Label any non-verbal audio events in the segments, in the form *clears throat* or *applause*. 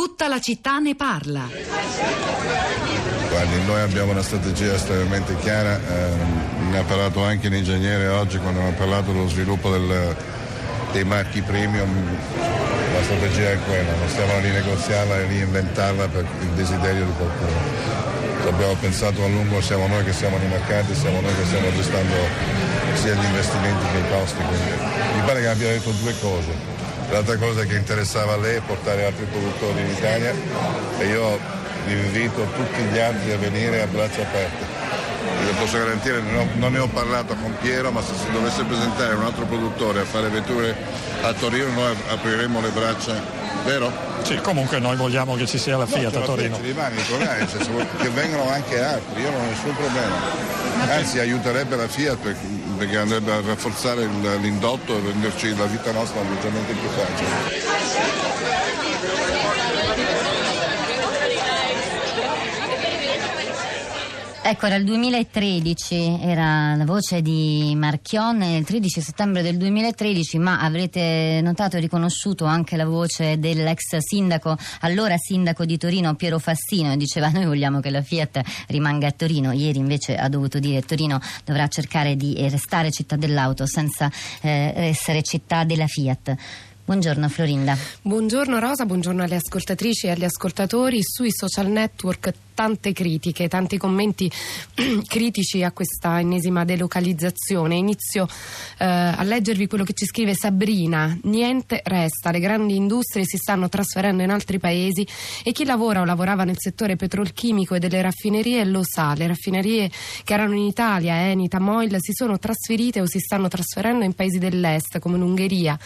Tutta la città ne parla. Guardi, noi abbiamo una strategia estremamente chiara, eh, ne ha parlato anche l'ingegnere oggi quando ha parlato dello sviluppo del, dei marchi premium, la strategia è quella, non stiamo a rinegoziarla e reinventarla per il desiderio di qualcuno. Abbiamo pensato a lungo, siamo noi che siamo nei mercati, siamo noi che stiamo gestendo sia gli investimenti che i costi. Quindi mi pare che abbia detto due cose. L'altra cosa che interessava a lei è portare altri produttori in Italia e io vi invito tutti gli altri a venire a braccia aperte. Io posso garantire, non ne ho parlato con Piero, ma se si dovesse presentare un altro produttore a fare vetture a Torino noi apriremo le braccia, vero? Sì, comunque noi vogliamo che ci sia la Fiat no, a Torino. Ci rimane, cioè, che vengano anche altri, io non ho nessun problema. Anzi aiuterebbe la Fiat perché, perché andrebbe a rafforzare l'indotto e renderci la vita nostra leggermente più facile. Ecco, era il 2013, era la voce di Marchionne, il 13 settembre del 2013, ma avrete notato e riconosciuto anche la voce dell'ex sindaco, allora sindaco di Torino, Piero Fassino, e diceva noi vogliamo che la Fiat rimanga a Torino, ieri invece ha dovuto dire Torino dovrà cercare di restare città dell'auto senza eh, essere città della Fiat. Buongiorno Florinda. Buongiorno Rosa, buongiorno alle ascoltatrici e agli ascoltatori. Sui social network tante critiche, tanti commenti *clears throat* critici a questa ennesima delocalizzazione. Inizio eh, a leggervi quello che ci scrive Sabrina. Niente resta, le grandi industrie si stanno trasferendo in altri paesi e chi lavora o lavorava nel settore petrolchimico e delle raffinerie lo sa. Le raffinerie che erano in Italia, Enita, Moil, si sono trasferite o si stanno trasferendo in paesi dell'est come l'Ungheria,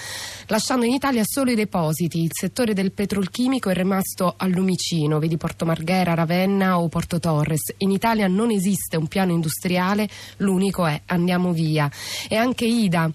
lasciando in Italia solo i depositi. Il settore del petrolchimico è rimasto al lumicino, vedi Porto Marghera, Ravenna o Porto Torres. In Italia non esiste un piano industriale, l'unico è andiamo via. E anche Ida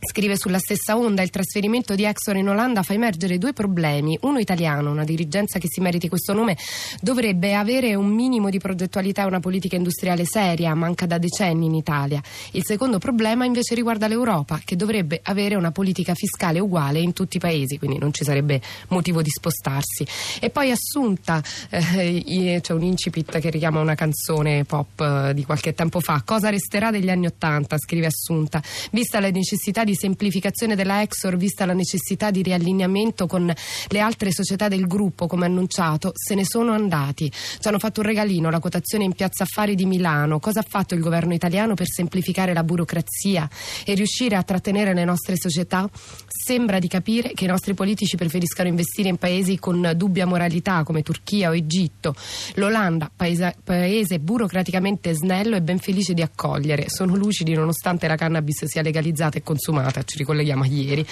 Scrive sulla stessa onda il trasferimento di Exor in Olanda fa emergere due problemi. Uno italiano, una dirigenza che si meriti questo nome, dovrebbe avere un minimo di progettualità e una politica industriale seria, manca da decenni in Italia. Il secondo problema invece riguarda l'Europa, che dovrebbe avere una politica fiscale uguale in tutti i paesi, quindi non ci sarebbe motivo di spostarsi. E poi Assunta, eh, c'è un incipit che richiama una canzone pop eh, di qualche tempo fa. Cosa resterà degli anni Ottanta? scrive Assunta. Vista la necessità di semplificazione della Exor, vista la necessità di riallineamento con le altre società del gruppo, come annunciato, se ne sono andati. Ci hanno fatto un regalino, la quotazione in Piazza Affari di Milano. Cosa ha fatto il governo italiano per semplificare la burocrazia e riuscire a trattenere le nostre società? Sembra di capire che i nostri politici preferiscano investire in paesi con dubbia moralità come Turchia o Egitto. L'Olanda, paese, paese burocraticamente snello e ben felice di accogliere. Sono lucidi nonostante la cannabis sia legalizzata e consumata consumata, ci ricolleghiamo a ieri.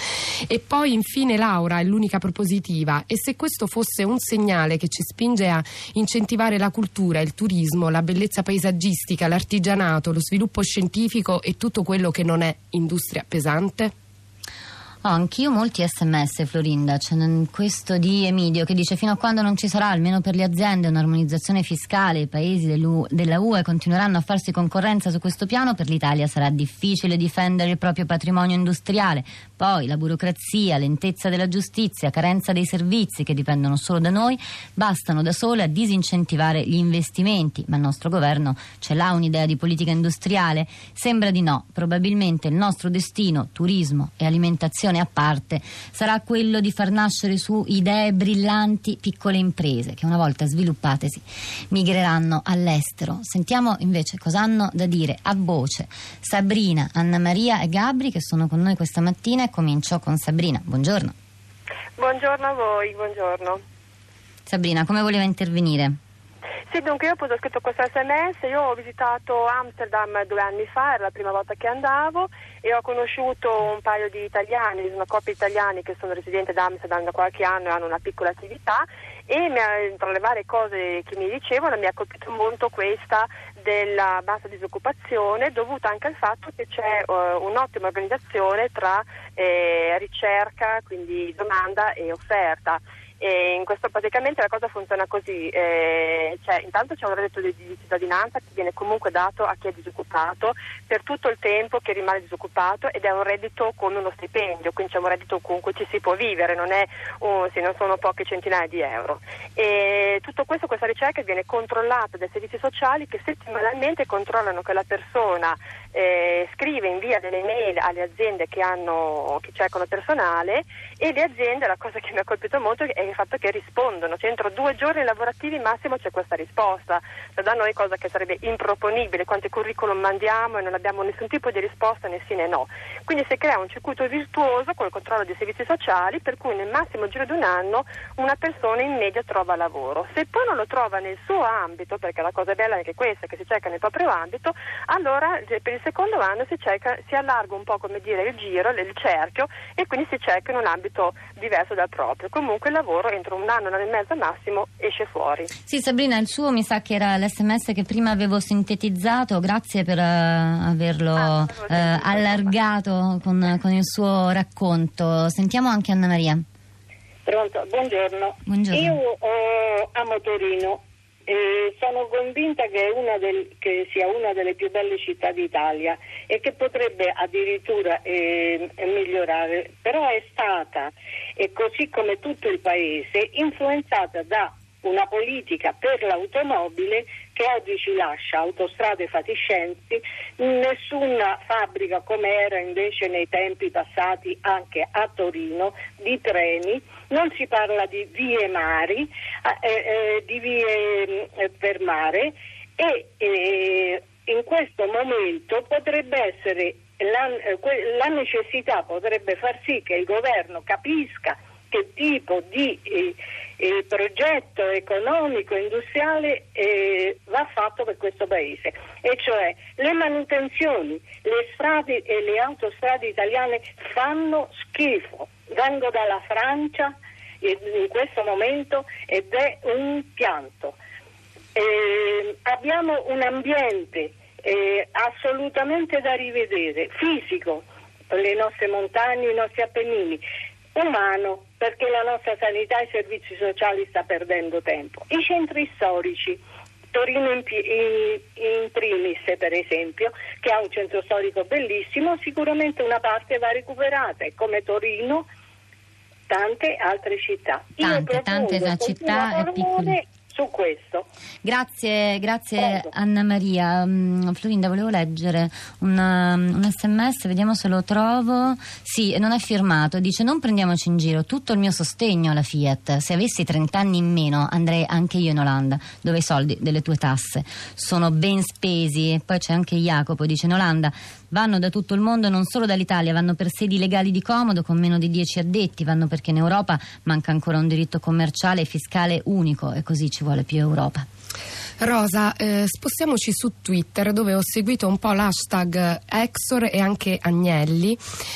E poi infine Laura è l'unica propositiva e se questo fosse un segnale che ci spinge a incentivare la cultura, il turismo, la bellezza paesaggistica, l'artigianato, lo sviluppo scientifico e tutto quello che non è industria pesante? Ho anch'io molti sms, Florinda. C'è questo di Emidio che dice: Fino a quando non ci sarà, almeno per le aziende, un'armonizzazione fiscale, i paesi della UE continueranno a farsi concorrenza su questo piano. Per l'Italia sarà difficile difendere il proprio patrimonio industriale. Poi la burocrazia, lentezza della giustizia, carenza dei servizi che dipendono solo da noi, bastano da sole a disincentivare gli investimenti. Ma il nostro governo ce l'ha un'idea di politica industriale? Sembra di no. Probabilmente il nostro destino, turismo e alimentazione a parte sarà quello di far nascere su idee brillanti piccole imprese che una volta sviluppatesi migreranno all'estero. Sentiamo invece cosa hanno da dire a voce Sabrina, Anna Maria e Gabri che sono con noi questa mattina e comincio con Sabrina. Buongiorno. Buongiorno a voi, buongiorno. Sabrina, come voleva intervenire? Sì, dunque io ho scritto questo sms, io ho visitato Amsterdam due anni fa, era la prima volta che andavo e ho conosciuto un paio di italiani, una coppia di italiani che sono residenti ad Amsterdam da qualche anno e hanno una piccola attività e tra le varie cose che mi dicevano mi ha colpito molto questa della bassa disoccupazione dovuta anche al fatto che c'è uh, un'ottima organizzazione tra eh, ricerca, quindi domanda e offerta E in questo praticamente la cosa funziona così, eh, cioè, intanto c'è un reddito di, di, cittadinanza che viene comunque dato a chi è disoccupato per tutto il tempo che rimane disoccupato ed è un reddito come uno stipendio, quindi c'è un reddito con cui ci si può vivere, non, un, sì, non sono poche centinaia di euro. E tutto questo, questa ricerca viene controllata dai servizi sociali che settimanalmente controllano che la persona eh, scrive, invia delle mail alle aziende che, hanno, che cercano personale e le aziende, la cosa che mi ha colpito molto è il fatto che rispondono, cioè entro due giorni lavorativi massimo c'è questa risposta, cioè, da noi cosa che sarebbe improponibile, quanti curriculum mandiamo e non abbiamo nessun tipo di risposta né sì né no. Quindi si crea un circuito virtuoso con il controllo dei servizi sociali per cui nel massimo giro di un anno una persona in media trova lavoro. Se poi non lo trova nel suo ambito, perché la cosa bella è anche questa, che si cerca nel proprio ambito, allora per il secondo anno si, cerca, si allarga un po' come dire il giro, il cerchio e quindi si cerca in un ambito diverso dal proprio. Comunque il lavoro entro un anno, un anno e mezzo massimo esce fuori. Sì Sabrina, il suo mi sa che era l'SMS che prima avevo sintetizzato, grazie per uh, averlo ah, uh, allargato con, con, il suo racconto. Sentiamo anche Anna Maria. Pronto, buongiorno. buongiorno. Io uh, amo Torino e sono convinta che, del, che, sia una delle più belle città d'Italia e che potrebbe addirittura eh, migliorare, però è stata, e così come tutto il Paese, influenzata da una politica per l'automobile che oggi ci lascia autostrade fatiscenti, nessuna fabbrica come era invece nei tempi passati anche a Torino di treni, non si parla di vie mari, eh, eh, di vie eh, per mare. E eh, in questo momento potrebbe essere la, eh, la necessità potrebbe far sì che il governo capisca che tipo di eh, eh, progetto economico industriale eh, va fatto per questo paese e cioè le manutenzioni, le strade e le autostrade italiane fanno schifo. Vengo dalla Francia in questo momento ed è un pianto. Eh, abbiamo un ambiente eh, assolutamente da rivedere, fisico, le nostre montagne, i nostri Appennini, umano, perché la nostra sanità e i servizi sociali sta perdendo tempo. I centri storici, Torino in, in, in, primis per esempio, che ha un centro storico bellissimo, sicuramente una parte va recuperata e come Torino tante altre città. Tante, tante la città è piccola su questo. Grazie, grazie Anna Maria. Um, Florinda, volevo leggere una, un sms, vediamo se lo trovo. Sì, non è firmato, dice non prendiamoci in giro, tutto il mio sostegno alla Fiat. Se avessi 30 anni in meno andrei anche io in Olanda, dove i soldi delle tue tasse sono ben spesi. E poi c'è anche Jacopo, dice in Olanda vanno da tutto il mondo, non solo dall'Italia, vanno per sedi legali di comodo con meno di 10 addetti, vanno perché in Europa manca ancora un diritto commerciale e fiscale unico e così ci vuole più Europa. Rosa, eh, spostiamoci su Twitter dove ho seguito un po' l'hashtag Exor e anche Agnelli,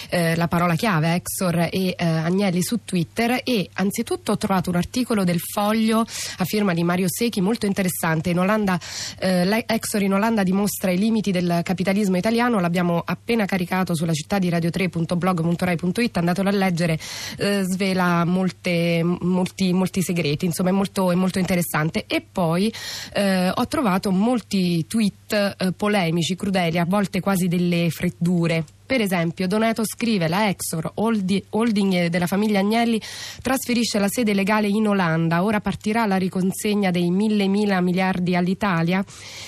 eh, la parola chiave Exor e eh, Agnelli su Twitter e anzitutto ho trovato un articolo del Foglio a firma di Mario Secchi molto interessante. In Olanda, eh, Exor in Olanda dimostra i limiti del capitalismo italiano, l'abbiamo appena caricato sulla città di radio3.blog.rai.it, andatelo a leggere, eh, svela molte, molti, molti, segreti, insomma è molto, è molto interessante. E poi eh, eh, ho trovato molti tweet eh, polemici, crudeli, a volte quasi delle freddure per esempio, Donato scrive la Exor, holding della famiglia Agnelli, trasferisce la sede legale in Olanda, ora partirà la riconsegna dei mille mila miliardi all'Italia.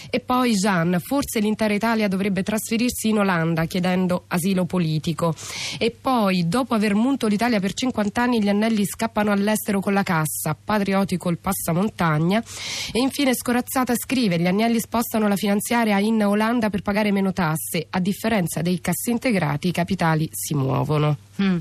E poi Jean, forse l'intera Italia dovrebbe trasferirsi in Olanda chiedendo asilo politico. E poi, dopo aver munto l'Italia per 50 anni, gli Agnelli scappano all'estero con la cassa, patriottico il passamontagna. E infine Scorazzata scrive, gli Agnelli spostano la finanziaria in Olanda per pagare meno tasse, a differenza dei cassi integrati i capitali si muovono. Mm.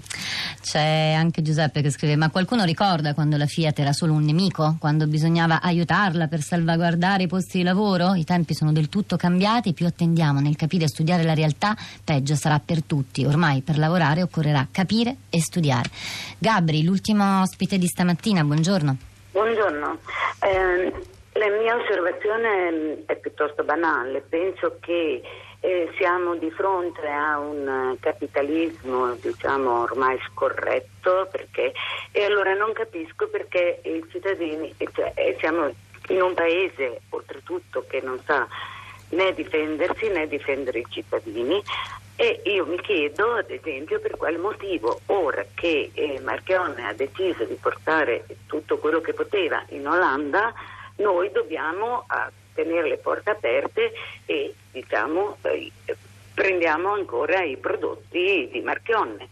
C'è anche Giuseppe che scrive: Ma qualcuno ricorda quando la Fiat era solo un nemico? Quando bisognava aiutarla per salvaguardare i posti di lavoro? I tempi sono del tutto cambiati. Più attendiamo nel capire e studiare la realtà, peggio sarà per tutti. Ormai per lavorare occorrerà capire e studiare. Gabri, l'ultimo ospite di stamattina, buongiorno. Buongiorno. Eh, la mia osservazione è piuttosto banale. Penso che eh, siamo di fronte a un capitalismo diciamo ormai scorretto perché, e allora non capisco perché i cittadini, cioè, siamo in un paese oltretutto che non sa né difendersi né difendere i cittadini. E io mi chiedo ad esempio per quale motivo ora che eh, Marchionne ha deciso di portare tutto quello che poteva in Olanda noi dobbiamo tenere le porte aperte e diciamo eh, prendiamo ancora i prodotti di Marchionne.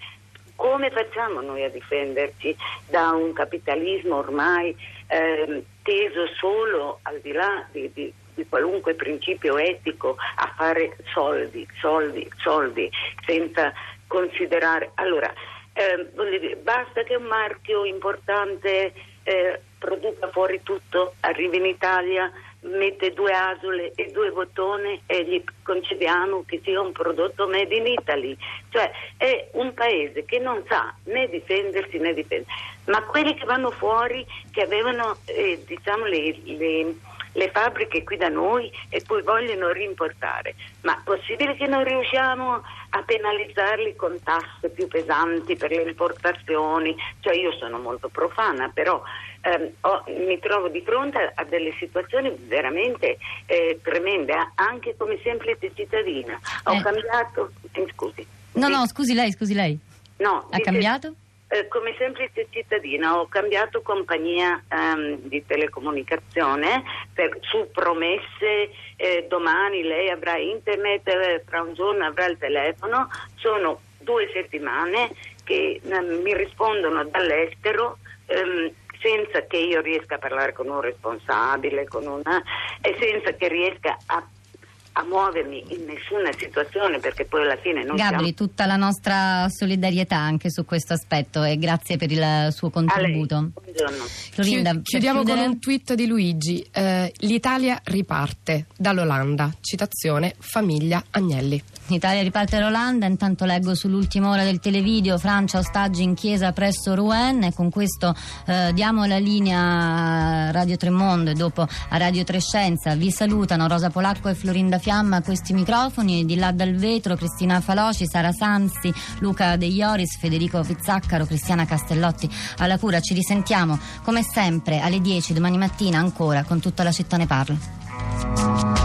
Come facciamo noi a difenderci da un capitalismo ormai eh, teso solo al di là di, di, di, qualunque principio etico a fare soldi, soldi, soldi, senza considerare. Allora, eh, dire, basta che un marchio importante eh, produca fuori tutto, arrivi in Italia, mette due asole e due bottone e gli concediamo che sia un prodotto made in Italy. Cioè è un paese che non sa né difendersi né difendere. Ma quelli che vanno fuori, che avevano eh, diciamo le, le le fabbriche qui da noi e poi vogliono rimportare. Ma è possibile che non riusciamo a penalizzarli con tasse più pesanti per le importazioni? Cioè io sono molto profana, però ehm, ho, mi trovo di fronte a, delle situazioni veramente eh, tremende, anche come semplice cittadina. Ho eh. cambiato... Eh, scusi. No, no, scusi lei, scusi lei. No, ha cambiato? Eh, come semplice cittadina ho cambiato compagnia ehm, di telecomunicazione per, su promesse, eh, domani lei avrà internet, eh, tra un giorno avrà il telefono, sono due settimane che ehm, mi rispondono dall'estero ehm, senza che io riesca a parlare con un responsabile con una, e senza che riesca a a muovermi in nessuna situazione perché poi alla fine non Gabri, siamo... tutta la nostra solidarietà anche su questo aspetto e grazie per il suo contributo. Buongiorno. Florinda, chiudiamo chiudere... con un tweet di Luigi. Eh, L'Italia riparte dall'Olanda. Citazione famiglia Agnelli. L'Italia riparte dall'Olanda, intanto leggo sull'ultima ora del televideo Francia ostaggi in chiesa presso Rouen e con questo eh, diamo la linea a Radio Tremondo e dopo a Radio Trescenza. Vi salutano Rosa Polacco e Florinda Fiamma a questi microfoni, di là dal vetro Cristina Faloci, Sara Sanzi, Luca De Ioris, Federico Pizzaccaro, Cristiana Castellotti alla cura. Ci risentiamo come sempre alle 10 domani mattina ancora con tutta la città ne parla.